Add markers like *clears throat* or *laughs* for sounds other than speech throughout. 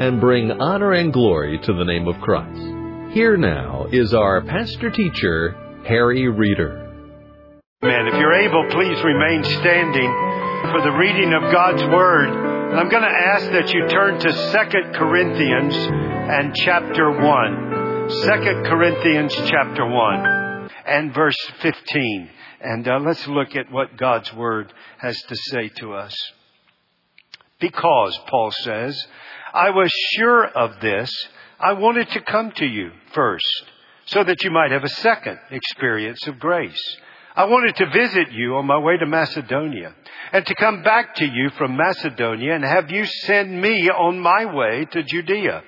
and bring honor and glory to the name of Christ. Here now is our pastor teacher, Harry Reeder. Amen. If you're able, please remain standing for the reading of God's Word. I'm going to ask that you turn to 2 Corinthians and chapter 1. 2 Corinthians chapter 1 and verse 15. And uh, let's look at what God's Word has to say to us. Because, Paul says, I was sure of this, I wanted to come to you first, so that you might have a second experience of grace. I wanted to visit you on my way to Macedonia, and to come back to you from Macedonia and have you send me on my way to Judea.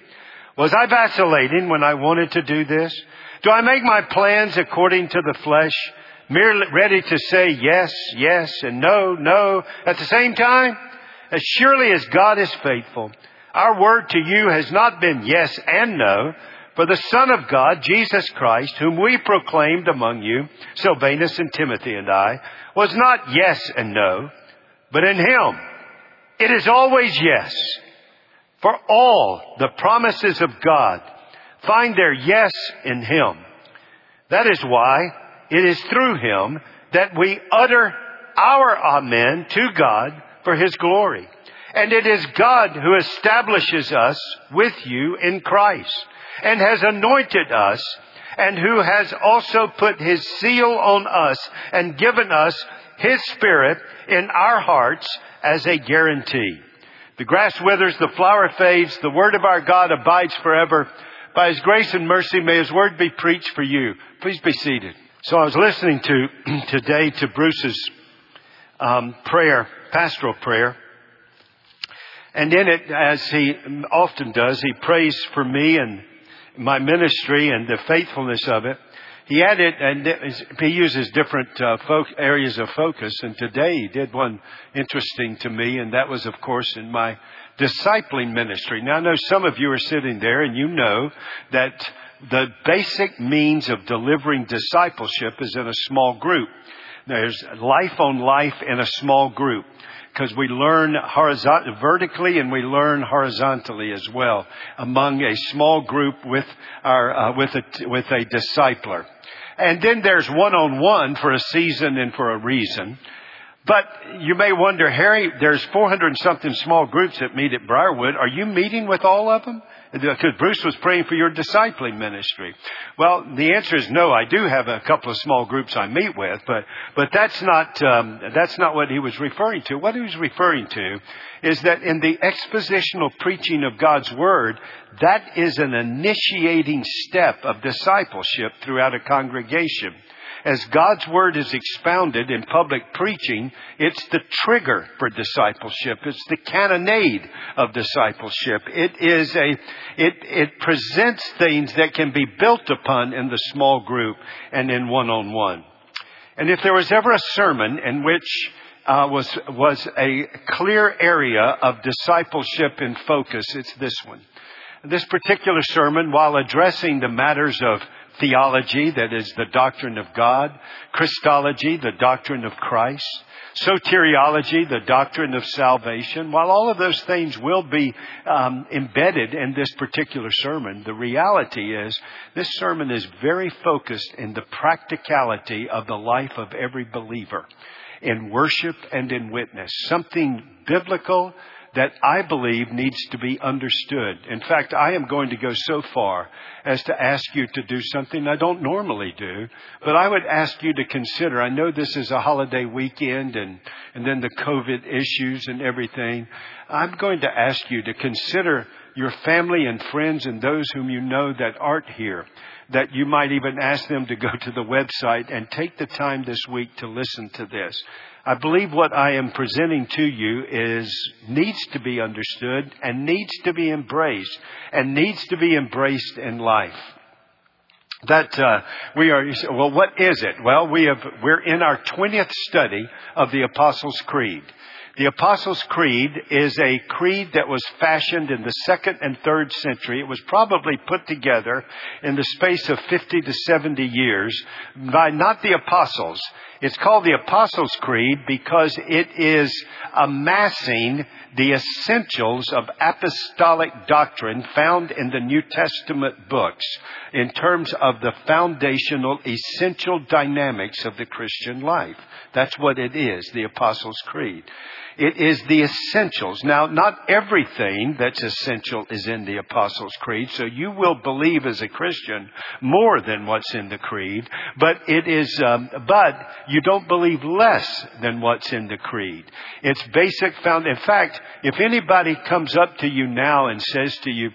Was I vacillating when I wanted to do this? Do I make my plans according to the flesh? merely ready to say yes, yes, and no, no at the same time? As surely as God is faithful, our word to you has not been yes and no, for the Son of God, Jesus Christ, whom we proclaimed among you, Silvanus and Timothy and I, was not yes and no, but in Him it is always yes. For all the promises of God find their yes in Him. That is why it is through Him that we utter our Amen to God for His glory. And it is God who establishes us with you in Christ and has anointed us and who has also put His seal on us and given us His Spirit in our hearts as a guarantee. The grass withers, the flower fades, the word of our God abides forever. By His grace and mercy, may His word be preached for you. Please be seated. So I was listening to *clears throat* today to Bruce's um, prayer, pastoral prayer, and in it, as he often does, he prays for me and my ministry and the faithfulness of it. He added, and he uses different uh, areas of focus, and today he did one interesting to me, and that was, of course, in my discipling ministry. Now, I know some of you are sitting there, and you know that the basic means of delivering discipleship is in a small group. There's life on life in a small group because we learn horizontal, vertically and we learn horizontally as well among a small group with our, uh, with a, with a discipler. And then there's one on one for a season and for a reason. But you may wonder, Harry, there's 400 and something small groups that meet at Briarwood. Are you meeting with all of them? Because Bruce was praying for your discipling ministry. Well, the answer is no. I do have a couple of small groups I meet with, but but that's not um, that's not what he was referring to. What he was referring to is that in the expositional preaching of God's word, that is an initiating step of discipleship throughout a congregation as God's Word is expounded in public preaching, it's the trigger for discipleship. It's the cannonade of discipleship. It is a, it, it presents things that can be built upon in the small group and in one-on-one. And if there was ever a sermon in which uh, was was a clear area of discipleship in focus. It's this one. This particular sermon, while addressing the matters of theology, that is the doctrine of God, Christology, the doctrine of Christ, soteriology, the doctrine of salvation. While all of those things will be um, embedded in this particular sermon, the reality is this sermon is very focused in the practicality of the life of every believer in worship and in witness. Something biblical that I believe needs to be understood. In fact, I am going to go so far as to ask you to do something I don't normally do, but I would ask you to consider, I know this is a holiday weekend and, and then the COVID issues and everything. I'm going to ask you to consider your family and friends and those whom you know that aren't here, that you might even ask them to go to the website and take the time this week to listen to this. I believe what I am presenting to you is needs to be understood and needs to be embraced and needs to be embraced in life. That uh, we are well. What is it? Well, we have we're in our twentieth study of the Apostles' Creed. The Apostles' Creed is a creed that was fashioned in the second and third century. It was probably put together in the space of 50 to 70 years by not the apostles. It's called the Apostles' Creed because it is amassing the essentials of apostolic doctrine found in the New Testament books in terms of the foundational essential dynamics of the Christian life. That's what it is, the Apostles' Creed. It is the essentials. Now, not everything that's essential is in the Apostles' Creed, so you will believe as a Christian more than what's in the Creed, but it is, um, but you don't believe less than what's in the Creed. It's basic found, in fact, if anybody comes up to you now and says to you,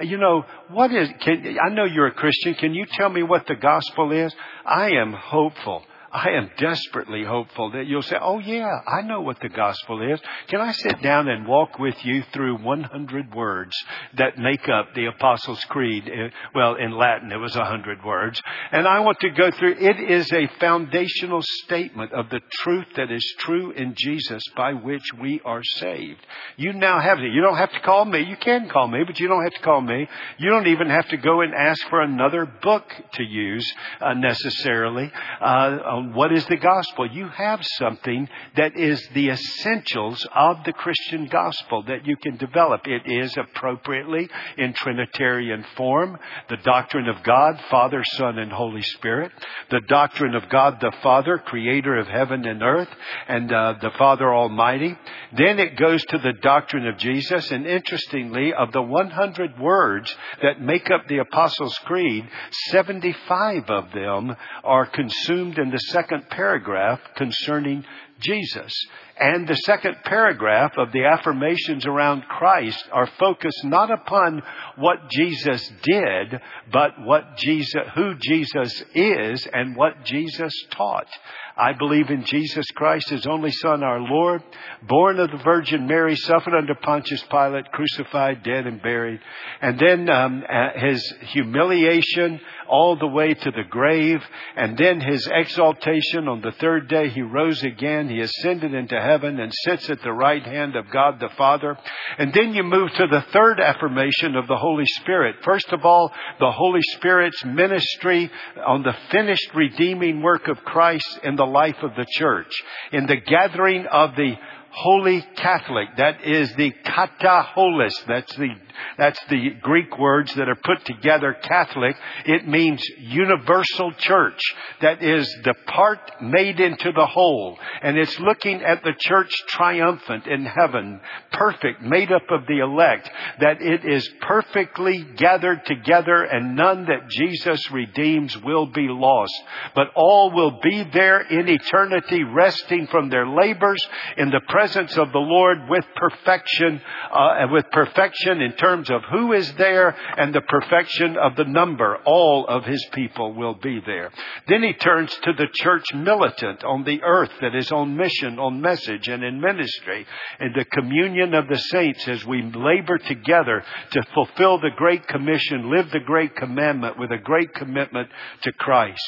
you know, what is, can, I know you're a Christian, can you tell me what the gospel is? I am hopeful I am desperately hopeful that you'll say, Oh yeah, I know what the gospel is. Can I sit down and walk with you through 100 words that make up the Apostles' Creed? Uh, well, in Latin it was 100 words. And I want to go through, it is a foundational statement of the truth that is true in Jesus by which we are saved. You now have it. You don't have to call me. You can call me, but you don't have to call me. You don't even have to go and ask for another book to use uh, necessarily. Uh, on what is the gospel. You have something that is the essentials of the Christian gospel that you can develop. It is appropriately in Trinitarian form. The doctrine of God, Father, Son, and Holy Spirit. The doctrine of God the Father, creator of heaven and earth, and uh, the Father Almighty. Then it goes to the doctrine of Jesus, and interestingly, of the 100 words that make up the Apostles' Creed, 75 of them are consumed in the second paragraph concerning Jesus. And the second paragraph of the affirmations around Christ are focused not upon what Jesus did, but what Jesus, who Jesus is and what Jesus taught. I believe in Jesus Christ, His only Son, our Lord, born of the Virgin Mary, suffered under Pontius Pilate, crucified, dead, and buried. And then um, uh, His humiliation all the way to the grave, and then His exaltation on the third day. He rose again. He ascended into heaven and sits at the right hand of God the Father. And then you move to the third affirmation of the Holy Spirit. First of all, the Holy Spirit's ministry on the finished redeeming work of Christ in the life of the church, in the gathering of the Holy Catholic. That is the kataholis. That's the that's the Greek words that are put together Catholic. It means universal church. That is the part made into the whole. And it's looking at the church triumphant in heaven, perfect, made up of the elect, that it is perfectly gathered together and none that Jesus redeems will be lost. But all will be there in eternity resting from their labors in the presence of the Lord with perfection, uh, with perfection in terms terms of who is there and the perfection of the number. All of his people will be there. Then he turns to the church militant on the earth that is on mission, on message, and in ministry, and the communion of the saints as we labor together to fulfill the Great Commission, live the Great Commandment with a great commitment to Christ.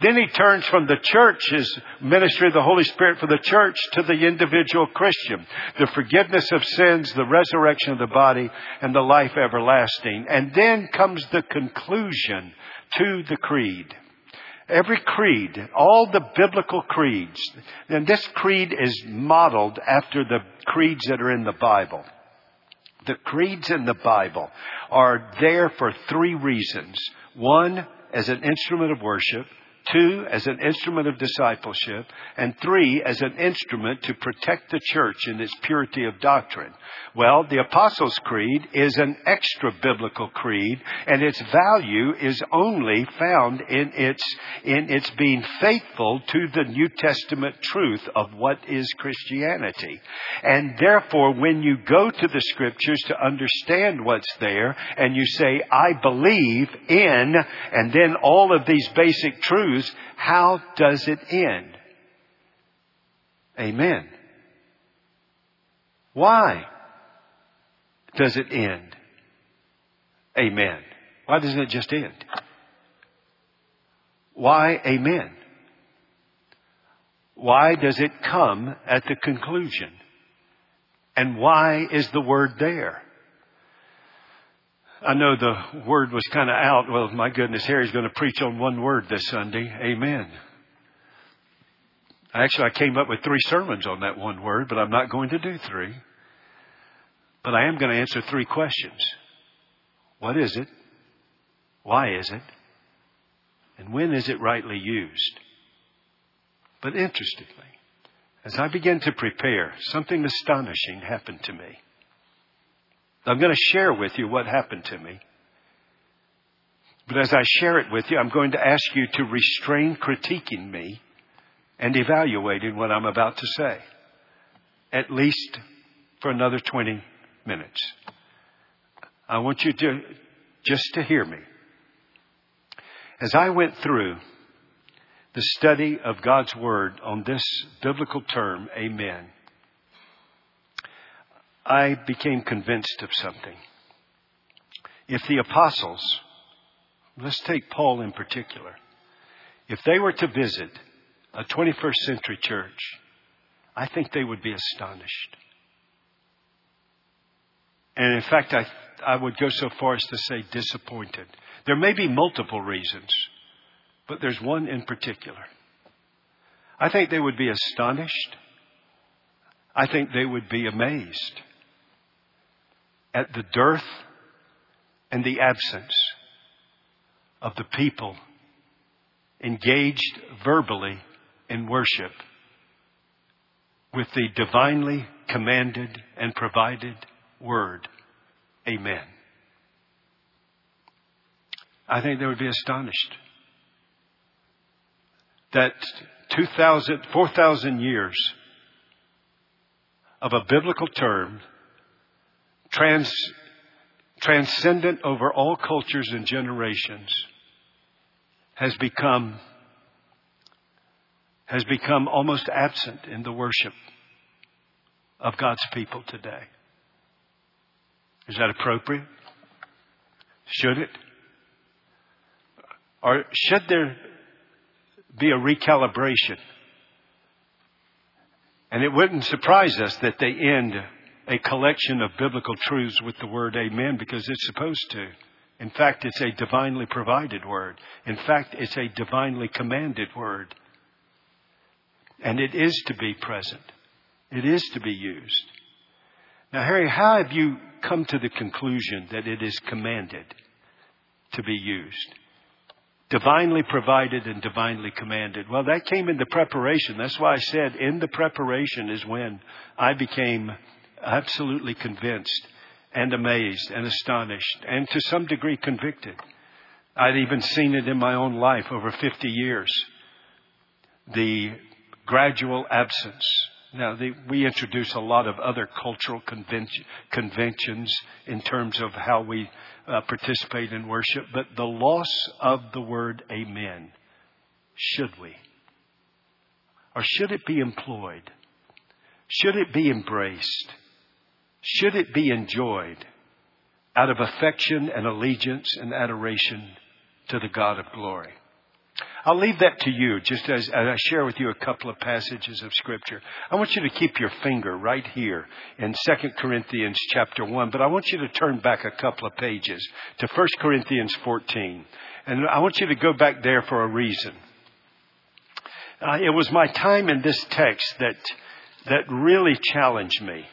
Then he turns from the church, his ministry of the Holy Spirit for the church, to the individual Christian. The forgiveness of sins, the resurrection of the body, and the life everlasting. And then comes the conclusion to the creed. Every creed, all the biblical creeds, and this creed is modeled after the creeds that are in the Bible. The creeds in the Bible are there for three reasons. One, as an instrument of worship. Two, as an instrument of discipleship, and three, as an instrument to protect the church in its purity of doctrine. Well, the Apostles' Creed is an extra biblical creed, and its value is only found in its, in its being faithful to the New Testament truth of what is Christianity. And therefore, when you go to the scriptures to understand what's there, and you say, I believe in, and then all of these basic truths, how does it end? Amen. Why does it end? Amen. Why doesn't it just end? Why amen? Why does it come at the conclusion? And why is the word there? I know the word was kind of out. Well, my goodness, Harry's going to preach on one word this Sunday. Amen. Actually, I came up with three sermons on that one word, but I'm not going to do three. But I am going to answer three questions. What is it? Why is it? And when is it rightly used? But interestingly, as I began to prepare, something astonishing happened to me. I'm going to share with you what happened to me. But as I share it with you, I'm going to ask you to restrain critiquing me and evaluating what I'm about to say. At least for another 20 minutes. I want you to just to hear me. As I went through the study of God's Word on this biblical term, Amen, I became convinced of something. If the apostles, let's take Paul in particular, if they were to visit a 21st century church, I think they would be astonished. And in fact, I, I would go so far as to say disappointed. There may be multiple reasons, but there's one in particular. I think they would be astonished. I think they would be amazed at the dearth and the absence of the people engaged verbally in worship with the divinely commanded and provided word. Amen. I think they would be astonished that 2,000, 4,000 years of a biblical term trans, transcendent over all cultures and generations, has become has become almost absent in the worship of God's people today. Is that appropriate? Should it? Or should there be a recalibration? And it wouldn't surprise us that they end a collection of biblical truths with the word amen because it's supposed to. In fact, it's a divinely provided word. In fact, it's a divinely commanded word. And it is to be present. It is to be used. Now, Harry, how have you come to the conclusion that it is commanded to be used? Divinely provided and divinely commanded. Well, that came in the preparation. That's why I said in the preparation is when I became absolutely convinced and amazed and astonished and to some degree convicted. I'd even seen it in my own life over 50 years. The gradual absence. Now, the, we introduce a lot of other cultural convention, conventions in terms of how we uh, participate in worship, but the loss of the word amen, should we? Or should it be employed? Should it be embraced? Should it be enjoyed out of affection and allegiance and adoration to the God of glory? I'll leave that to you just as, I share with you a couple of passages of scripture. I want you to keep your finger right here in 2 Corinthians chapter 1, but I want you to turn back a couple of pages to 1 Corinthians 14. And I want you to go back there for a reason. Uh, it was my time in this text that, that really challenged me.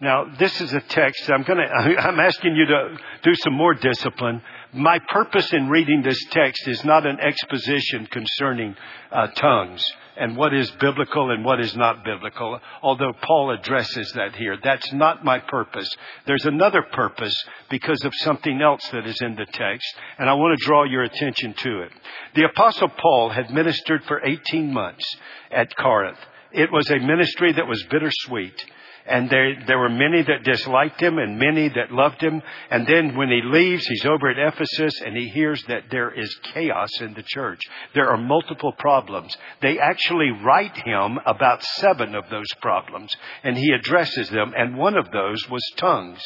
Now, this is a text I'm going *laughs* to, I'm asking you to do some more discipline, My purpose in reading this text is not an exposition concerning uh, tongues and what is biblical and what is not biblical, although Paul addresses that here. That's not my purpose. There's another purpose because of something else that is in the text, and I want to draw your attention to it. The apostle Paul had ministered for 18 months at Corinth. It was a ministry that was bittersweet. And there, there were many that disliked him and many that loved him. And then when he leaves, he's over at Ephesus and he hears that there is chaos in the church. There are multiple problems. They actually write him about seven of those problems and he addresses them. And one of those was tongues.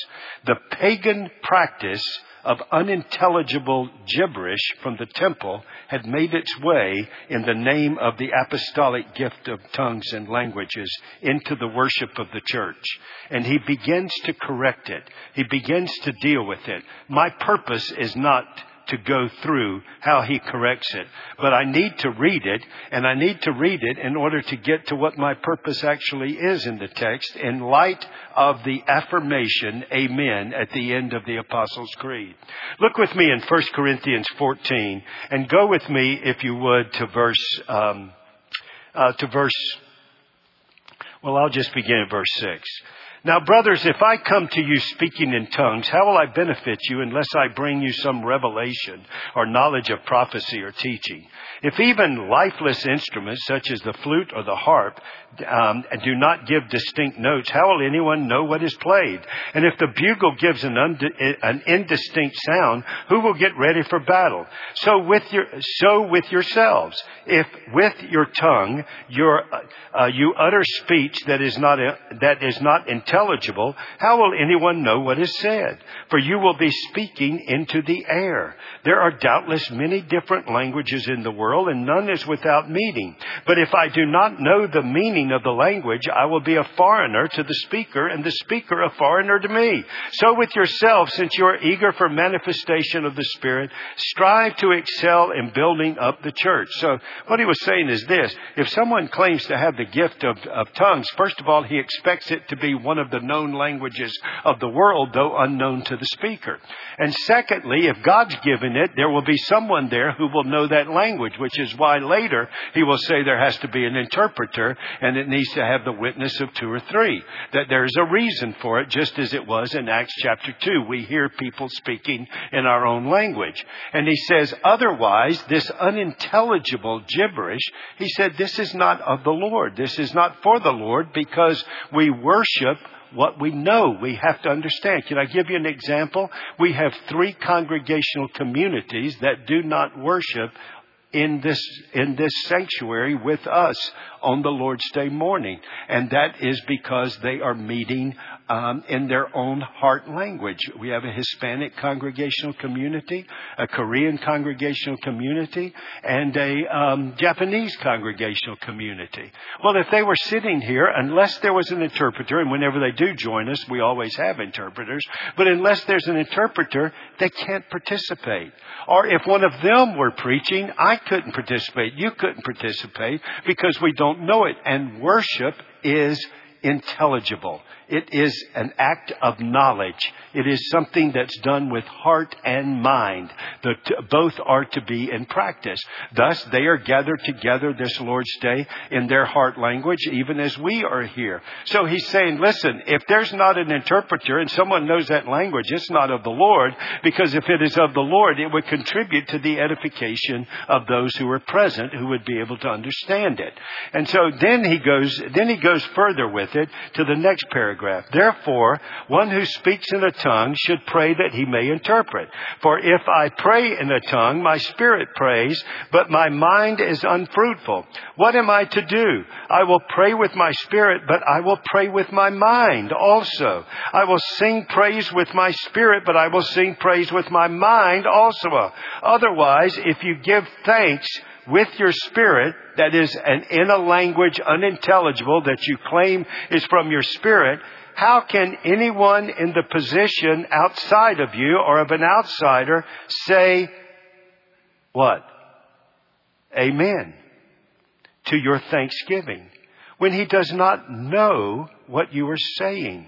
The pagan practice of unintelligible gibberish from the temple had made its way in the name of the apostolic gift of tongues and languages into the worship of the church. And he begins to correct it. He begins to deal with it. My purpose is not to go through how he corrects it. But I need to read it, and I need to read it in order to get to what my purpose actually is in the text in light of the affirmation, amen, at the end of the Apostles' Creed. Look with me in 1 Corinthians 14, and go with me, if you would, to verse, um, uh, to verse, well, I'll just begin at verse 6. Now, brothers, if I come to you speaking in tongues, how will I benefit you unless I bring you some revelation or knowledge of prophecy or teaching? If even lifeless instruments such as the flute or the harp um, do not give distinct notes, how will anyone know what is played? And if the bugle gives an, und- an indistinct sound, who will get ready for battle? So with your, so with yourselves, if with your tongue your, uh, you utter speech that is not a, that is not intelligible, how will anyone know what is said? For you will be speaking into the air. There are doubtless many different languages in the world, and none is without meaning. But if I do not know the meaning of the language, I will be a foreigner to the speaker, and the speaker a foreigner to me. So with yourself, since you are eager for manifestation of the Spirit, strive to excel in building up the church. So what he was saying is this, if someone claims to have the gift of, of tongues, first of all, he expects it to be one of the known languages of the world, though unknown to the speaker. And secondly, if God's given it, there will be someone there who will know that language, which is why later he will say there has to be an interpreter and it needs to have the witness of two or three. That there's a reason for it, just as it was in Acts chapter 2. We hear people speaking in our own language. And he says, otherwise, this unintelligible gibberish, he said, this is not of the Lord. This is not for the Lord because we worship what we know. We have to understand. Can I give you an example? We have three congregational communities that do not worship in this, in this sanctuary with us on the Lord's Day morning. And that is because they are meeting um, in their own heart language. We have a Hispanic congregational community, a Korean congregational community, and a um, Japanese congregational community. Well, if they were sitting here, unless there was an interpreter, and whenever they do join us, we always have interpreters, but unless there's an interpreter, they can't participate. Or if one of them were preaching, I couldn't participate. You couldn't participate because we don't know it. And worship is intelligible. It is an act of knowledge. It is something that's done with heart and mind. The t- both are to be in practice. Thus, they are gathered together this Lord's Day in their heart language, even as we are here. So he's saying, listen, if there's not an interpreter and someone knows that language, it's not of the Lord, because if it is of the Lord, it would contribute to the edification of those who are present who would be able to understand it. And so then he goes, then he goes further with it to the next paragraph paragraph. Therefore, one who speaks in a tongue should pray that he may interpret. For if I pray in a tongue, my spirit prays, but my mind is unfruitful. What am I to do? I will pray with my spirit, but I will pray with my mind also. I will sing praise with my spirit, but I will sing praise with my mind also. Otherwise, if you give thanks, with your spirit, that is an, in a language unintelligible that you claim is from your spirit, how can anyone in the position outside of you or of an outsider say, what? Amen to your thanksgiving when he does not know what you are saying.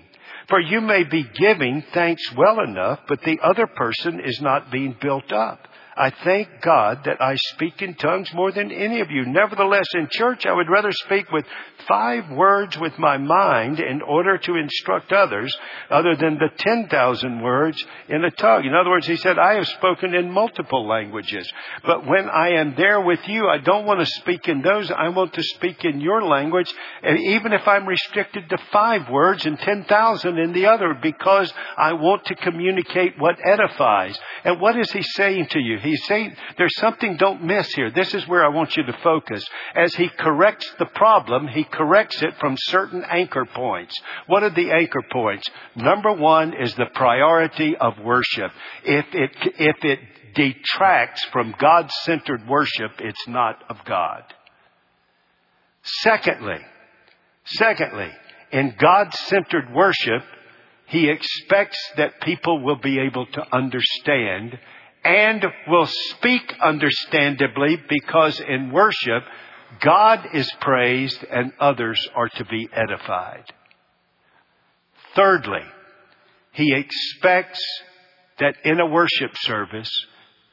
For you may be giving thanks well enough, but the other person is not being built up. I thank God that I speak in tongues more than any of you. Nevertheless, in church, I would rather speak with five words with my mind in order to instruct others other than the 10,000 words in a tongue. In other words, he said, I have spoken in multiple languages. But when I am there with you, I don't want to speak in those. I want to speak in your language, even if I'm restricted to five words and 10,000 in the other, because I want to communicate what edifies. And what is he saying to you? He's saying there's something don't miss here. This is where I want you to focus. As he corrects the problem, he corrects it from certain anchor points. What are the anchor points? Number one is the priority of worship. If it, if it detracts from God-centered worship, it's not of God. Secondly, secondly, in God-centered worship, he expects that people will be able to understand and will speak understandably because in worship, God is praised and others are to be edified. Thirdly, he expects that in a worship service,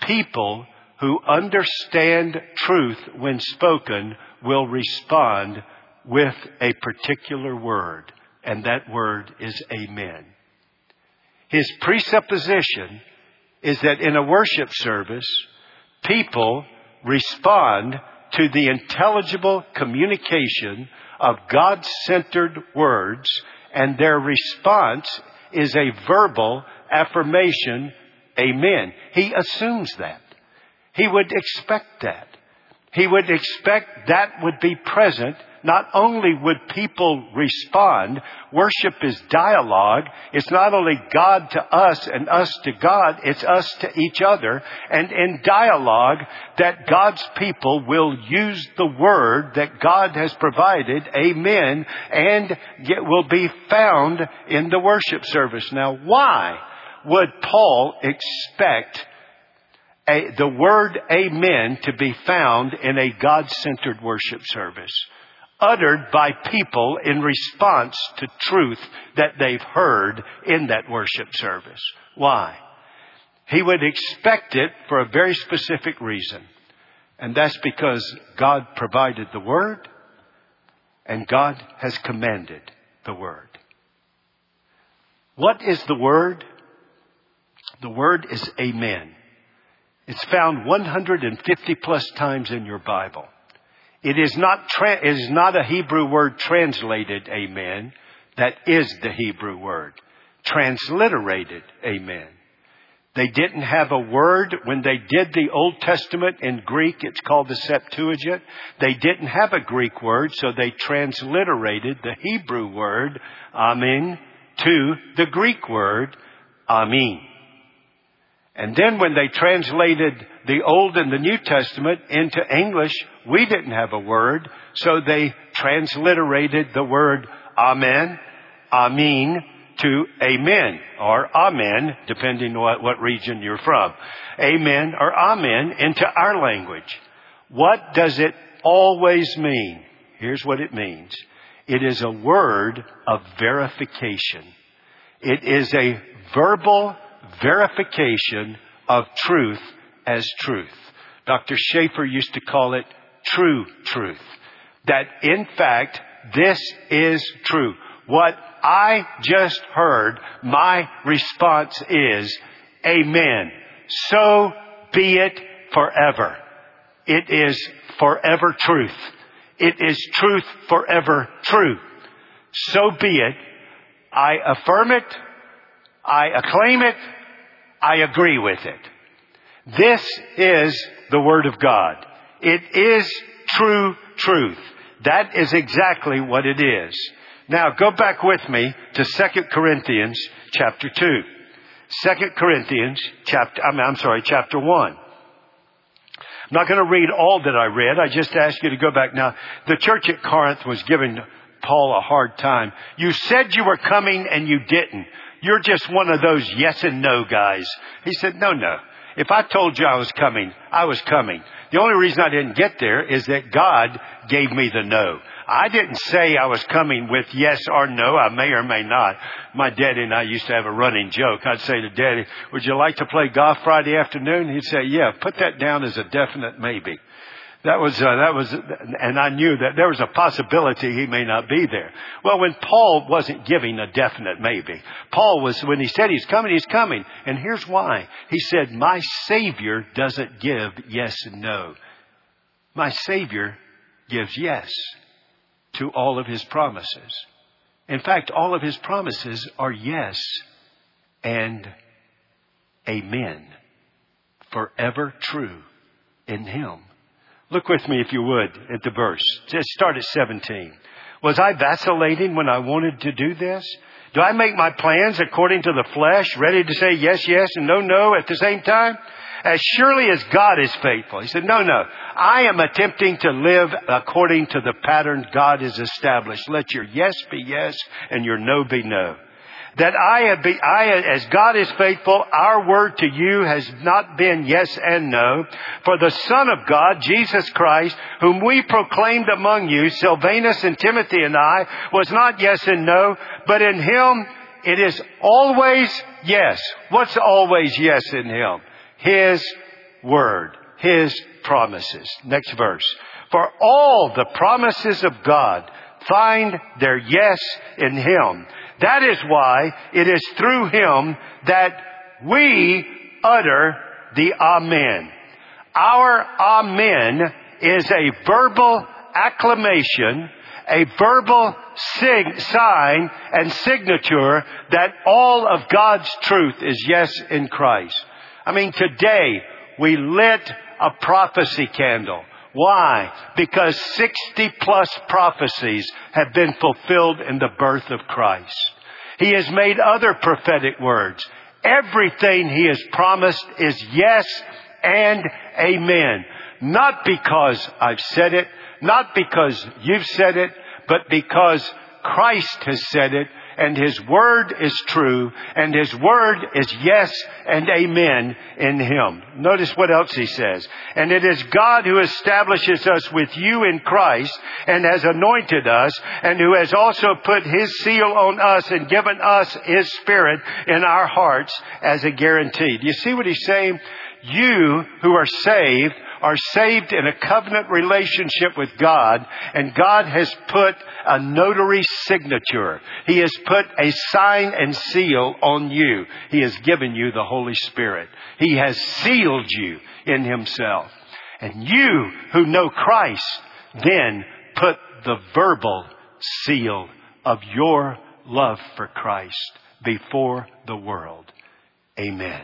people who understand truth when spoken will respond with a particular word, and that word is Amen. His presupposition is that in a worship service, people respond to the intelligible communication of God-centered words and their response is a verbal affirmation, amen. He assumes that. He would expect that. He would expect that would be present not only would people respond, worship is dialogue. It's not only God to us and us to God, it's us to each other. And in dialogue, that God's people will use the word that God has provided, amen, and it will be found in the worship service. Now, why would Paul expect a, the word amen to be found in a God-centered worship service? Uttered by people in response to truth that they've heard in that worship service. Why? He would expect it for a very specific reason. And that's because God provided the Word and God has commanded the Word. What is the Word? The Word is Amen. It's found 150 plus times in your Bible. It is not, tra- it is not a Hebrew word translated amen. That is the Hebrew word. Transliterated amen. They didn't have a word when they did the Old Testament in Greek. It's called the Septuagint. They didn't have a Greek word, so they transliterated the Hebrew word, amen, to the Greek word, amen. And then when they translated the Old and the New Testament into English, we didn't have a word, so they transliterated the word Amen, Amin, to Amen, or Amen, depending on what, region you're from. Amen or Amen into our language. What does it always mean? Here's what it means. It is a word of verification. It is a verbal verification of truth as truth. Dr. Schaeffer used to call it true truth. That in fact, this is true. What I just heard, my response is, Amen. So be it forever. It is forever truth. It is truth forever true. So be it. I affirm it. I acclaim it. I agree with it. This is the Word of God. It is true truth. That is exactly what it is. Now go back with me to 2 Corinthians chapter 2. 2 Corinthians chapter, I'm, I'm sorry, chapter 1. I'm not going to read all that I read. I just ask you to go back. Now, the church at Corinth was giving Paul a hard time. You said you were coming and you didn't. You're just one of those yes and no guys. He said, no, no. If I told you I was coming, I was coming. The only reason I didn't get there is that God gave me the no. I didn't say I was coming with yes or no. I may or may not. My daddy and I used to have a running joke. I'd say to daddy, would you like to play golf Friday afternoon? He'd say, yeah, put that down as a definite maybe. That was, uh, that was, and I knew that there was a possibility he may not be there. Well, when Paul wasn't giving a definite maybe, Paul was, when he said he's coming, he's coming. And here's why. He said, my Savior doesn't give yes and no. My Savior gives yes to all of his promises. In fact, all of his promises are yes and amen. Forever true in him. Look with me, if you would, at the verse. Just start at 17. Was I vacillating when I wanted to do this? Do I make my plans according to the flesh, ready to say yes, yes, and no, no at the same time? As surely as God is faithful. He said, no, no. I am attempting to live according to the pattern God has established. Let your yes be yes and your no be no that I be, I, as God is faithful, our word to you has not been yes and no. For the Son of God, Jesus Christ, whom we proclaimed among you, Silvanus and Timothy and I, was not yes and no, but in Him it is always yes. What's always yes in Him? His word, His promises. Next verse. For all the promises of God find their yes in Him. That is why it is through Him that we utter the Amen. Our Amen is a verbal acclamation, a verbal sig- sign and signature that all of God's truth is yes in Christ. I mean, today we lit a prophecy candle. Why? Because 60 plus prophecies have been fulfilled in the birth of Christ. He has made other prophetic words. Everything he has promised is yes and amen. Not because I've said it, not because you've said it, but because Christ has said it and His Word is true, and His Word is yes and amen in Him. Notice what else He says. And it is God who establishes us with you in Christ, and has anointed us, and who has also put His seal on us and given us His Spirit in our hearts as a guarantee. Do you see what He's saying? You who are saved are saved in a covenant relationship with God, and God has put a notary signature. He has put a sign and seal on you. He has given you the Holy Spirit. He has sealed you in Himself. And you who know Christ then put the verbal seal of your love for Christ before the world. Amen.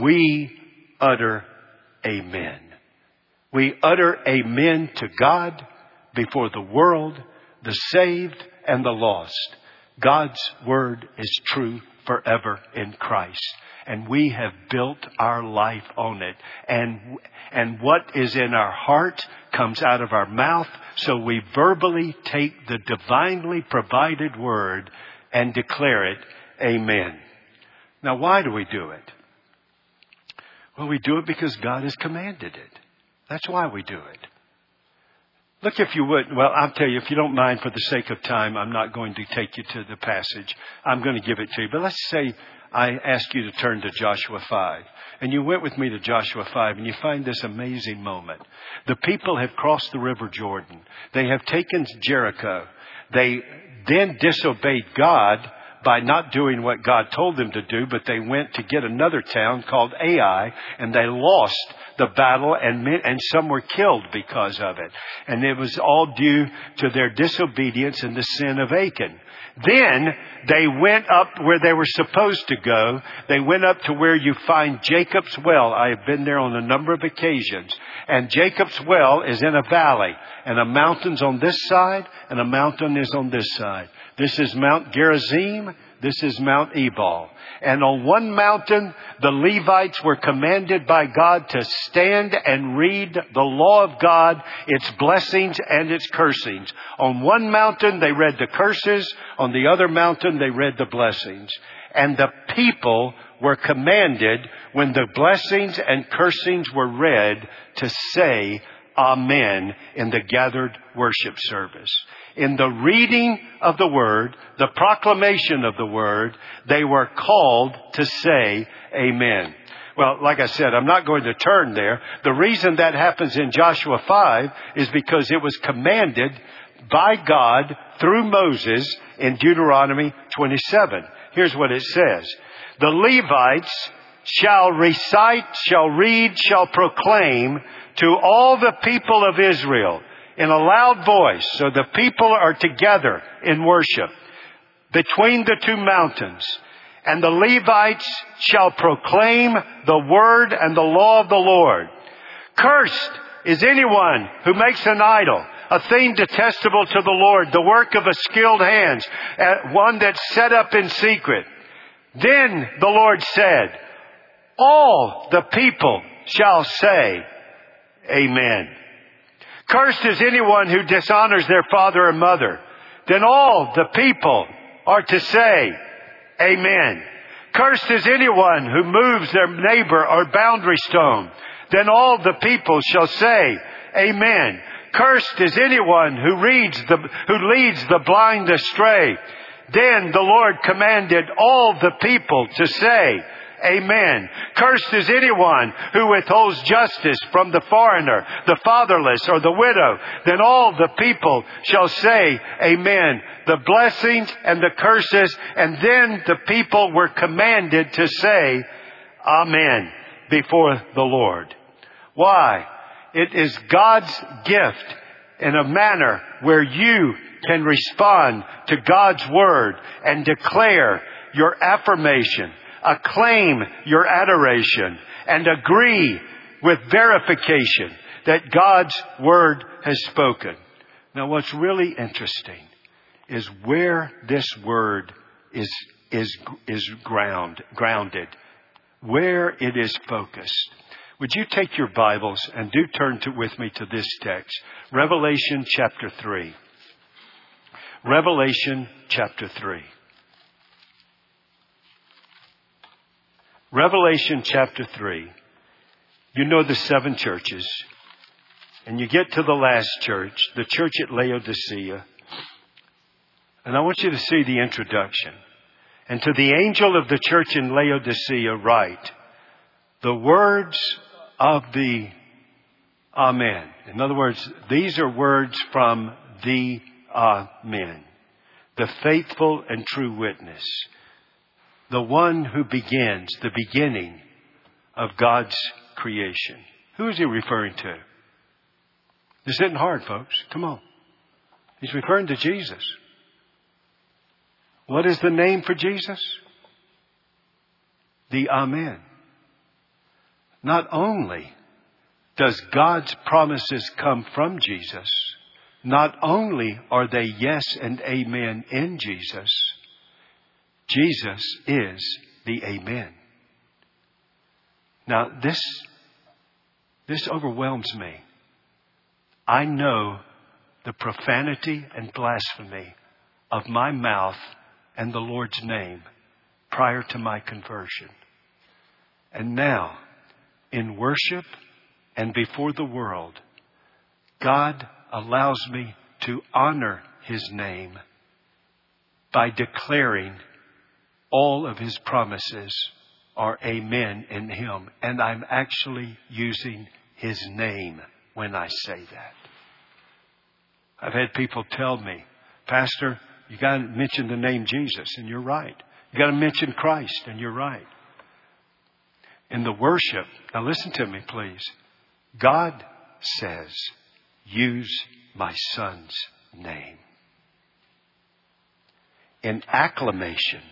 We utter amen. We utter amen to God before the world, the saved, and the lost. God's word is true forever in Christ. And we have built our life on it. And, and what is in our heart comes out of our mouth. So we verbally take the divinely provided word and declare it Amen. Now why do we do it? Well, we do it because God has commanded it. That's why we do it. Look, if you would, well, I'll tell you, if you don't mind, for the sake of time, I'm not going to take you to the passage. I'm going to give it to you. But let's say I ask you to turn to Joshua 5. And you went with me to Joshua 5 and you find this amazing moment. The people have crossed the river Jordan. They have taken Jericho. They then disobeyed God by not doing what God told them to do, but they went to get another town called Ai and they lost the battle and, and some were killed because of it. And it was all due to their disobedience and the sin of Achan. Then they went up where they were supposed to go. They went up to where you find Jacob's well. I have been there on a number of occasions. And Jacob's well is in a valley. And a mountain's on this side and a mountain is on this side. This is Mount Gerizim. This is Mount Ebal. And on one mountain, the Levites were commanded by God to stand and read the law of God, its blessings and its cursings. On one mountain, they read the curses. On the other mountain, they read the blessings. And the people were commanded, when the blessings and cursings were read, to say, Amen in the gathered worship service. In the reading of the Word, the proclamation of the Word, they were called to say Amen. Well, like I said, I'm not going to turn there. The reason that happens in Joshua 5 is because it was commanded by God through Moses in Deuteronomy 27. Here's what it says. The Levites shall recite, shall read, shall proclaim to all the people of Israel in a loud voice. So the people are together in worship between the two mountains and the Levites shall proclaim the word and the law of the Lord. Cursed is anyone who makes an idol, a thing detestable to the Lord, the work of a skilled hands, eh, one that's set up in secret. Then the Lord said, all the people shall say, Amen. Cursed is anyone who dishonors their father and mother. Then all the people are to say, Amen. Cursed is anyone who moves their neighbor or boundary stone. Then all the people shall say, Amen. Cursed is anyone who reads the, who leads the blind astray. Then the Lord commanded all the people to say, Amen. Cursed is anyone who withholds justice from the foreigner, the fatherless, or the widow. Then all the people shall say, Amen. The blessings and the curses, and then the people were commanded to say, Amen, before the Lord. Why? It is God's gift in a manner where you can respond to God's Word and declare your affirmation acclaim your adoration and agree with verification that God's word has spoken. Now what's really interesting is where this word is, is, is ground, grounded, where it is focused. Would you take your Bibles and do turn to, with me to this text, Revelation chapter 3. Revelation chapter 3. Revelation chapter 3. You know the seven churches. And you get to the last church, the church at Laodicea. And I want you to see the introduction. And to the angel of the church in Laodicea write, the words of the Amen. In other words, these are words from the Amen. The faithful and true witness the one who begins, the beginning of God's creation. Who is he referring to? This isn't hard, folks. Come on. He's referring to Jesus. What is the name for Jesus? The Amen. Not only does God's promises come from Jesus, not only are they yes and amen in Jesus, Jesus is the Amen. Now, this, this overwhelms me. I know the profanity and blasphemy of my mouth and the Lord's name prior to my conversion. And now, in worship and before the world, God allows me to honor His name by declaring all of his promises are amen in him. And I'm actually using his name when I say that. I've had people tell me, Pastor, you gotta mention the name Jesus, and you're right. You gotta mention Christ, and you're right. In the worship, now listen to me please. God says, use my son's name. In acclamation,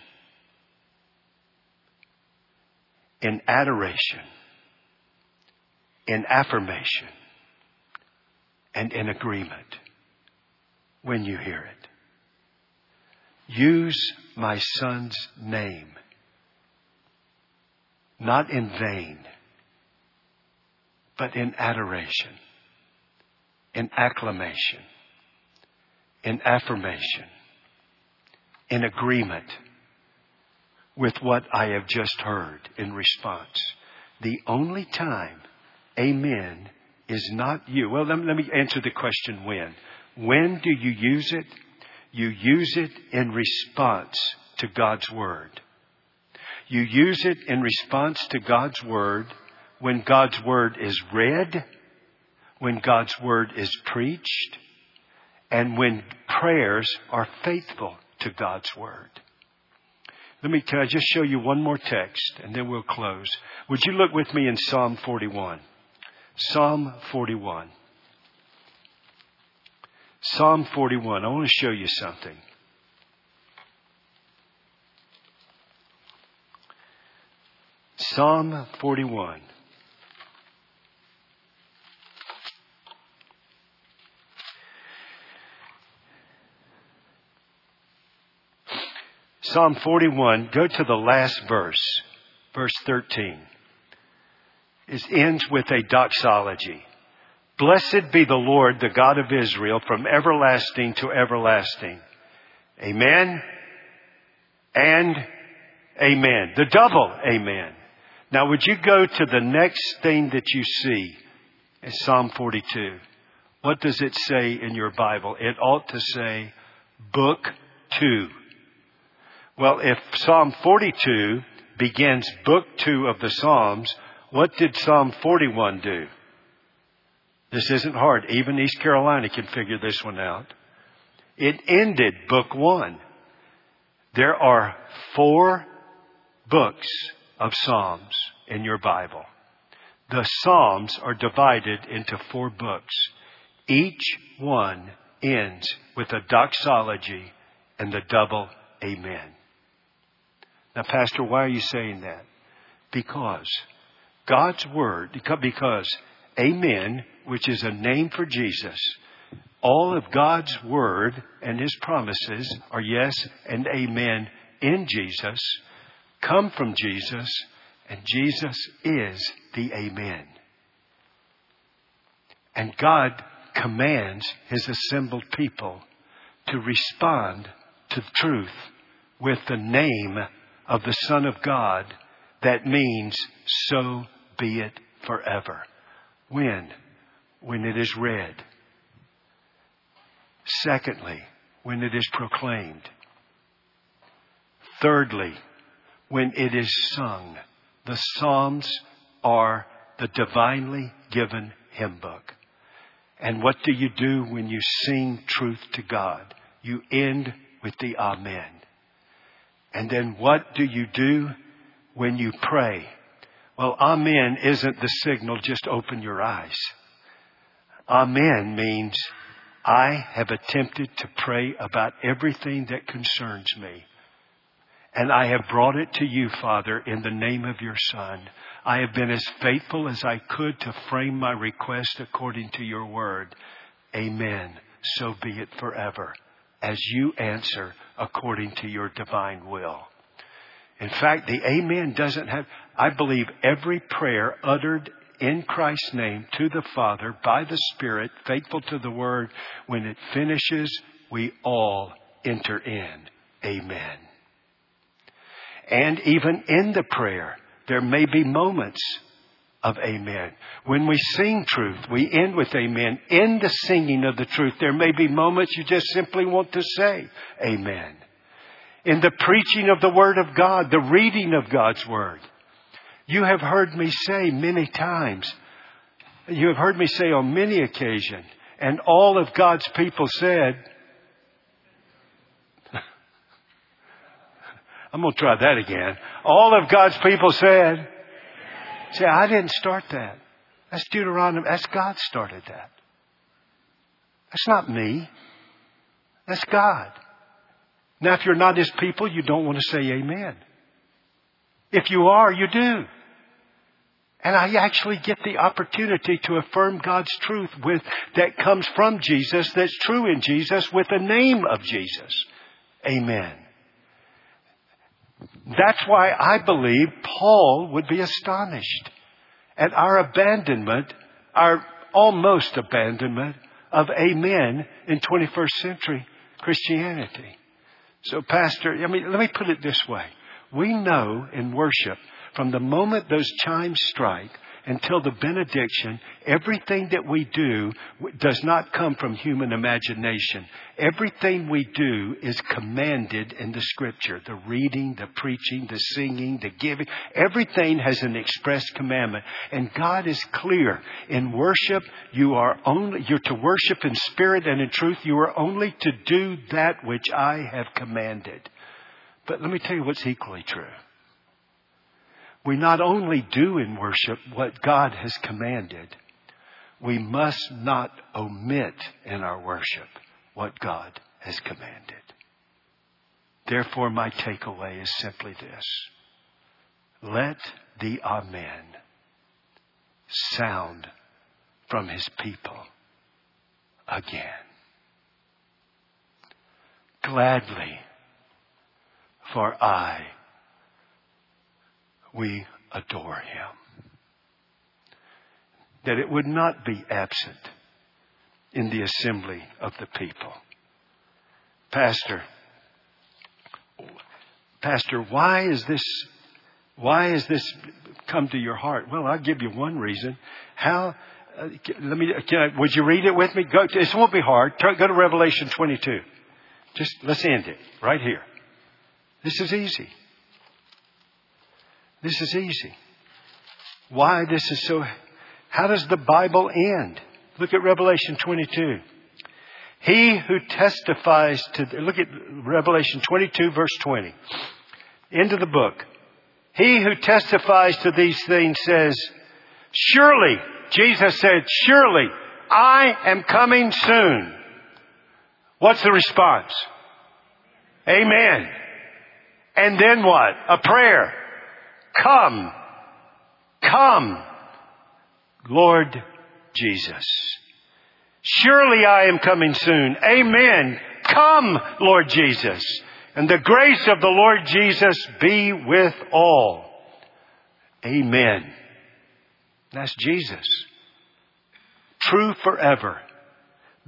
in adoration, in affirmation, and in agreement when you hear it. Use my son's name, not in vain, but in adoration, in acclamation, in affirmation, in agreement with what I have just heard in response. The only time amen is not you. Well, let me, answer the question when. When do you use it? You use it in response to God's Word. You use it in response to God's Word when God's Word is read, when God's Word is preached, and when prayers are faithful to God's Word. Let me, can I just show you one more text and then we'll close? Would you look with me in Psalm 41? Psalm 41. Psalm 41. I want to show you something. Psalm 41. Psalm 41, go to the last verse, verse 13. It ends with a doxology. Blessed be the Lord, the God of Israel, from everlasting to everlasting. Amen and amen. The double amen. Now would you go to the next thing that you see in Psalm 42? What does it say in your Bible? It ought to say book two. Well, if Psalm 42 begins book two of the Psalms, what did Psalm 41 do? This isn't hard. Even East Carolina can figure this one out. It ended book one. There are four books of Psalms in your Bible. The Psalms are divided into four books. Each one ends with a doxology and the double amen. Now, Pastor, why are you saying that? Because God's Word, because Amen, which is a name for Jesus, all of God's Word and His promises are yes and amen in Jesus, come from Jesus, and Jesus is the Amen. And God commands His assembled people to respond to truth with the name of the Son of God that means so be it forever. When? When it is read. Secondly, when it is proclaimed. Thirdly, when it is sung. The Psalms are the divinely given hymn book. And what do you do when you sing truth to God? You end with the Amen. And then what do you do when you pray? Well, Amen isn't the signal, just open your eyes. Amen means I have attempted to pray about everything that concerns me. And I have brought it to you, Father, in the name of your Son. I have been as faithful as I could to frame my request according to your word. Amen. So be it forever as you answer according to your divine will. In fact, the Amen doesn't have, I believe every prayer uttered in Christ's name to the Father by the Spirit, faithful to the Word, when it finishes, we all enter in. Amen. And even in the prayer, there may be moments of amen. When we sing truth, we end with amen. In the singing of the truth, there may be moments you just simply want to say amen. In the preaching of the Word of God, the reading of God's Word, you have heard me say many times, you have heard me say on many occasions, and all of God's people said, *laughs* I'm going to try that again. All of God's people said, Say, I didn't start that. That's Deuteronomy. That's God started that. That's not me. That's God. Now, if you're not His people, you don't want to say amen. If you are, you do. And I actually get the opportunity to affirm God's truth with, that comes from Jesus, that's true in Jesus, with the name of Jesus. Amen. That's why I believe Paul would be astonished at our abandonment, our almost abandonment of amen in 21st century Christianity. So, Pastor, I mean, let me put it this way. We know in worship, from the moment those chimes strike until the benediction, everything that we do does not come from human imagination. Everything we do is commanded in the scripture. The reading, the preaching, the singing, the giving. Everything has an express commandment. And God is clear. In worship, you are only, you're to worship in spirit and in truth. You are only to do that which I have commanded. But let me tell you what's equally true. We not only do in worship what God has commanded, we must not omit in our worship what God has commanded. Therefore, my takeaway is simply this. Let the Amen sound from his people again. Gladly, for I we adore him. That it would not be absent in the assembly of the people. Pastor, Pastor, why is this, why has this come to your heart? Well, I'll give you one reason. How, uh, let me, I, would you read it with me? Go, this won't be hard. Go to Revelation 22. Just, let's end it right here. This is easy. This is easy. Why this is so, how does the Bible end? Look at Revelation 22. He who testifies to, look at Revelation 22 verse 20. Into the book. He who testifies to these things says, surely, Jesus said, surely, I am coming soon. What's the response? Amen. And then what? A prayer. Come, come, Lord Jesus. Surely I am coming soon. Amen. Come, Lord Jesus. And the grace of the Lord Jesus be with all. Amen. That's Jesus. True forever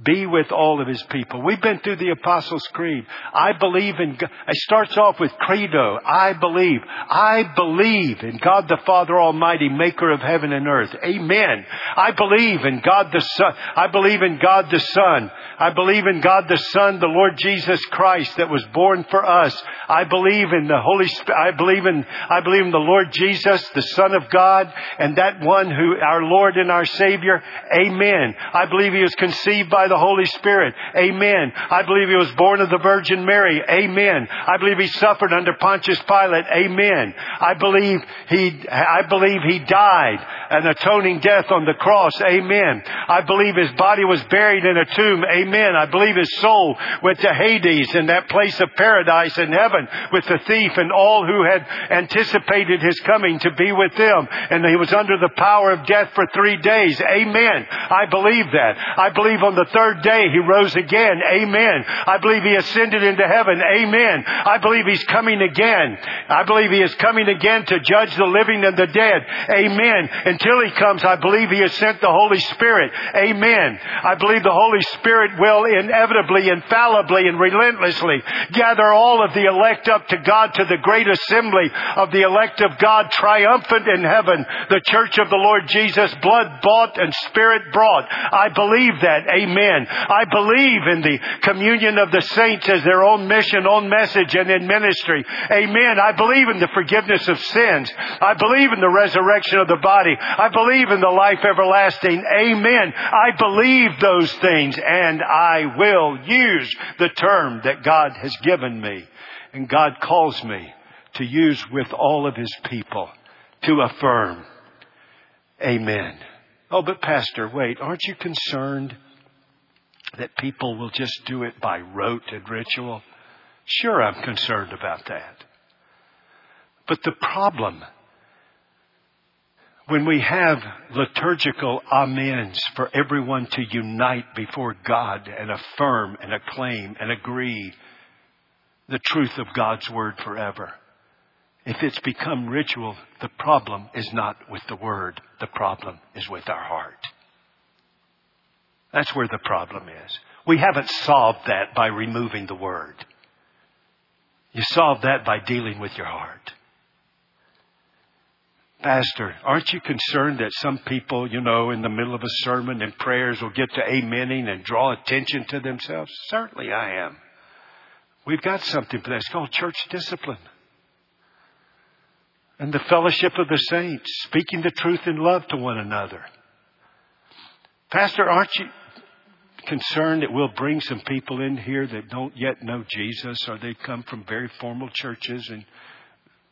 be with all of his people. We've been through the Apostles' Creed. I believe in, God. it starts off with credo. I believe. I believe in God the Father Almighty, maker of heaven and earth. Amen. I believe in God the Son. I believe in God the Son. I believe in God the Son, the Lord Jesus Christ that was born for us. I believe in the Holy Spirit. I believe in, I believe in the Lord Jesus, the Son of God, and that one who, our Lord and our Savior. Amen. I believe He was conceived by the Holy Spirit. Amen. I believe he was born of the Virgin Mary. Amen. I believe he suffered under Pontius Pilate. Amen. I believe he, I believe he died an atoning death on the cross. Amen. I believe his body was buried in a tomb. Amen. I believe his soul went to Hades in that place of paradise in heaven with the thief and all who had anticipated his coming to be with them. And he was under the power of death for three days. Amen. I believe that. I believe on the third day he rose again. Amen. I believe he ascended into heaven. Amen. I believe he's coming again. I believe he is coming again to judge the living and the dead. Amen. Until he comes, I believe he has sent the Holy Spirit. Amen. I believe the Holy Spirit will inevitably, infallibly, and relentlessly gather all of the elect up to God to the great assembly of the elect of God triumphant in heaven, the church of the Lord Jesus, blood bought and spirit brought. I believe that. Amen. I believe in the communion of the saints as their own mission, own message, and in ministry. Amen. I believe in the forgiveness of sins. I believe in the resurrection of the body. I believe in the life everlasting. Amen. I believe those things and I will use the term that God has given me and God calls me to use with all of His people to affirm. Amen. Oh, but Pastor, wait, aren't you concerned that people will just do it by rote and ritual? Sure, I'm concerned about that. But the problem when we have liturgical amens for everyone to unite before God and affirm and acclaim and agree the truth of God's word forever. If it's become ritual, the problem is not with the word. The problem is with our heart. That's where the problem is. We haven't solved that by removing the word. You solve that by dealing with your heart. Pastor, aren't you concerned that some people, you know, in the middle of a sermon and prayers will get to amening and draw attention to themselves? Certainly I am. We've got something for that. It's called church discipline. And the fellowship of the saints, speaking the truth in love to one another. Pastor, aren't you concerned that we'll bring some people in here that don't yet know Jesus or they come from very formal churches and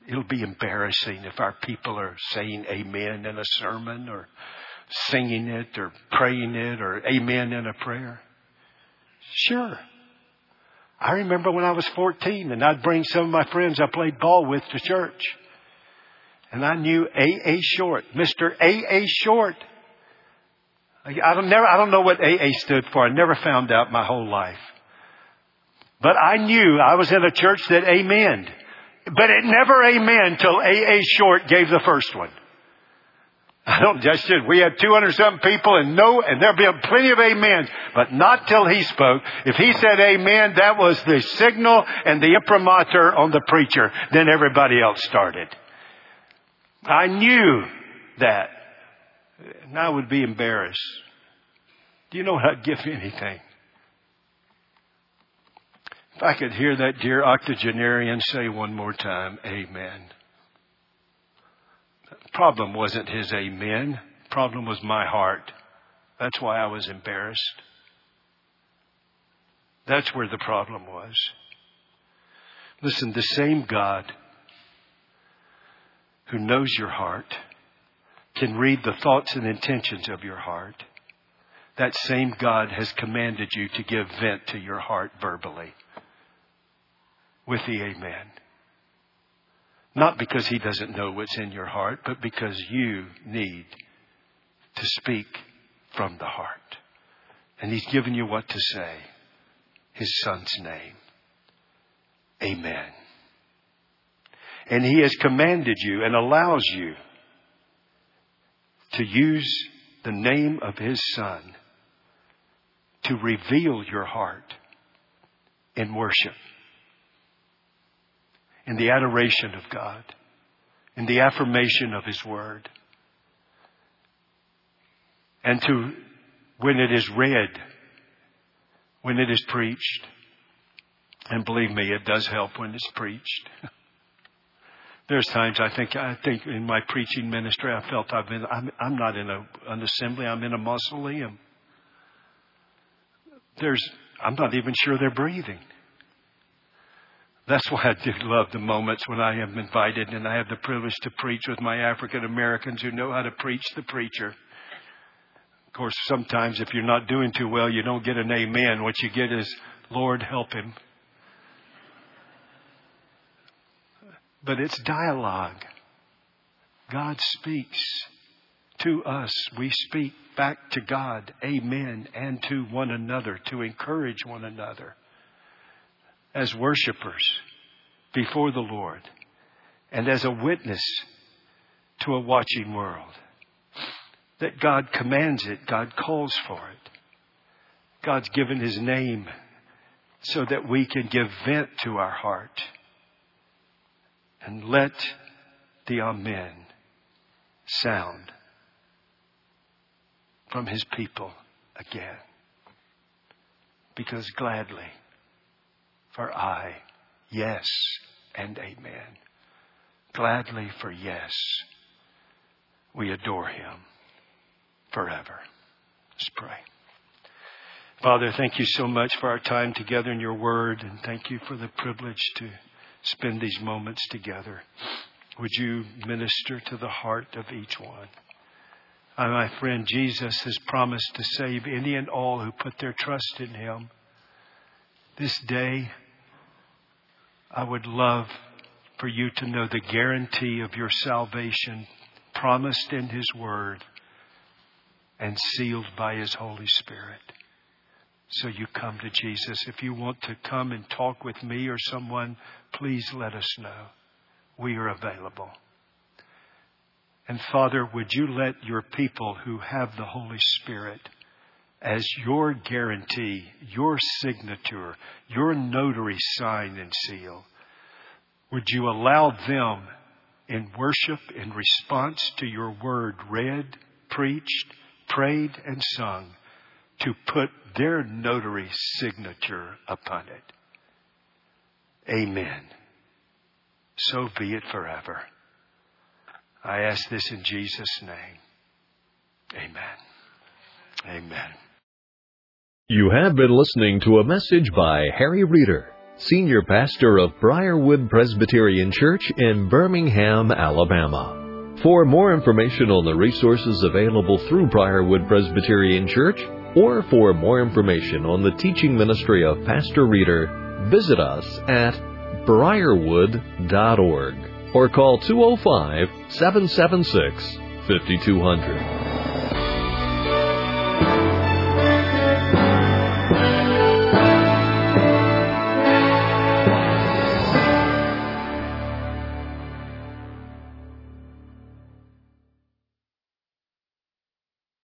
it'll be embarrassing if our people are saying amen in a sermon or singing it or praying it or amen in a prayer? Sure. I remember when I was 14 and I'd bring some of my friends I played ball with to church. And I knew A.A. Short, Mr. A.A. Short. I don't, never, I don't know what AA stood for. I never found out my whole life. But I knew I was in a church that amened. But it never amen till A.A. Short gave the first one. I don't just did. We had 200 something people and no, and there'll be plenty of amens, but not till he spoke. If he said amen, that was the signal and the imprimatur on the preacher. Then everybody else started. I knew that. And I would be embarrassed. Do you know what I'd give *laughs* anything? If I could hear that dear octogenarian say one more time, Amen. The problem wasn't his amen. The problem was my heart. That's why I was embarrassed. That's where the problem was. Listen, the same God who knows your heart can read the thoughts and intentions of your heart. That same God has commanded you to give vent to your heart verbally with the Amen. Not because He doesn't know what's in your heart, but because you need to speak from the heart. And He's given you what to say. His Son's name. Amen. And He has commanded you and allows you to use the name of His Son to reveal your heart in worship in the adoration of God, in the affirmation of His Word. And to, when it is read, when it is preached, and believe me, it does help when it's preached. *laughs* There's times I think I think in my preaching ministry I felt I've been I'm, I'm not in a, an assembly I'm in a mausoleum. There's I'm not even sure they're breathing. That's *laughs* why I do love the moments when I am invited and I have the privilege to preach with my African Americans who know how to preach the preacher. Of course, sometimes if you're not doing too well, you don't get an amen. What you get is, Lord, help him. But it's dialogue. God speaks to us. We speak back to God, amen, and to one another to encourage one another as worshipers before the Lord and as a witness to a watching world. That God commands it, God calls for it. God's given His name so that we can give vent to our heart and let the Amen sound from His people again. Because gladly, for I, yes and amen. Gladly for yes, we adore him forever. Let's pray. Father, thank you so much for our time together in your word, and thank you for the privilege to spend these moments together. Would you minister to the heart of each one? Uh, my friend, Jesus has promised to save any and all who put their trust in him. This day, I would love for you to know the guarantee of your salvation promised in His Word and sealed by His Holy Spirit. So you come to Jesus. If you want to come and talk with me or someone, please let us know. We are available. And Father, would you let your people who have the Holy Spirit as your guarantee, your signature, your notary sign and seal, would you allow them in worship in response to your word read, preached, prayed, and sung to put their notary signature upon it. Amen. So be it forever. I ask this in Jesus' name. Amen. Amen. You have been listening to a message by Harry Reeder, Senior Pastor of Briarwood Presbyterian Church in Birmingham, Alabama. For more information on the resources available through Briarwood Presbyterian Church, or for more information on the teaching ministry of Pastor Reeder, visit us at briarwood.org or call 205 776 5200.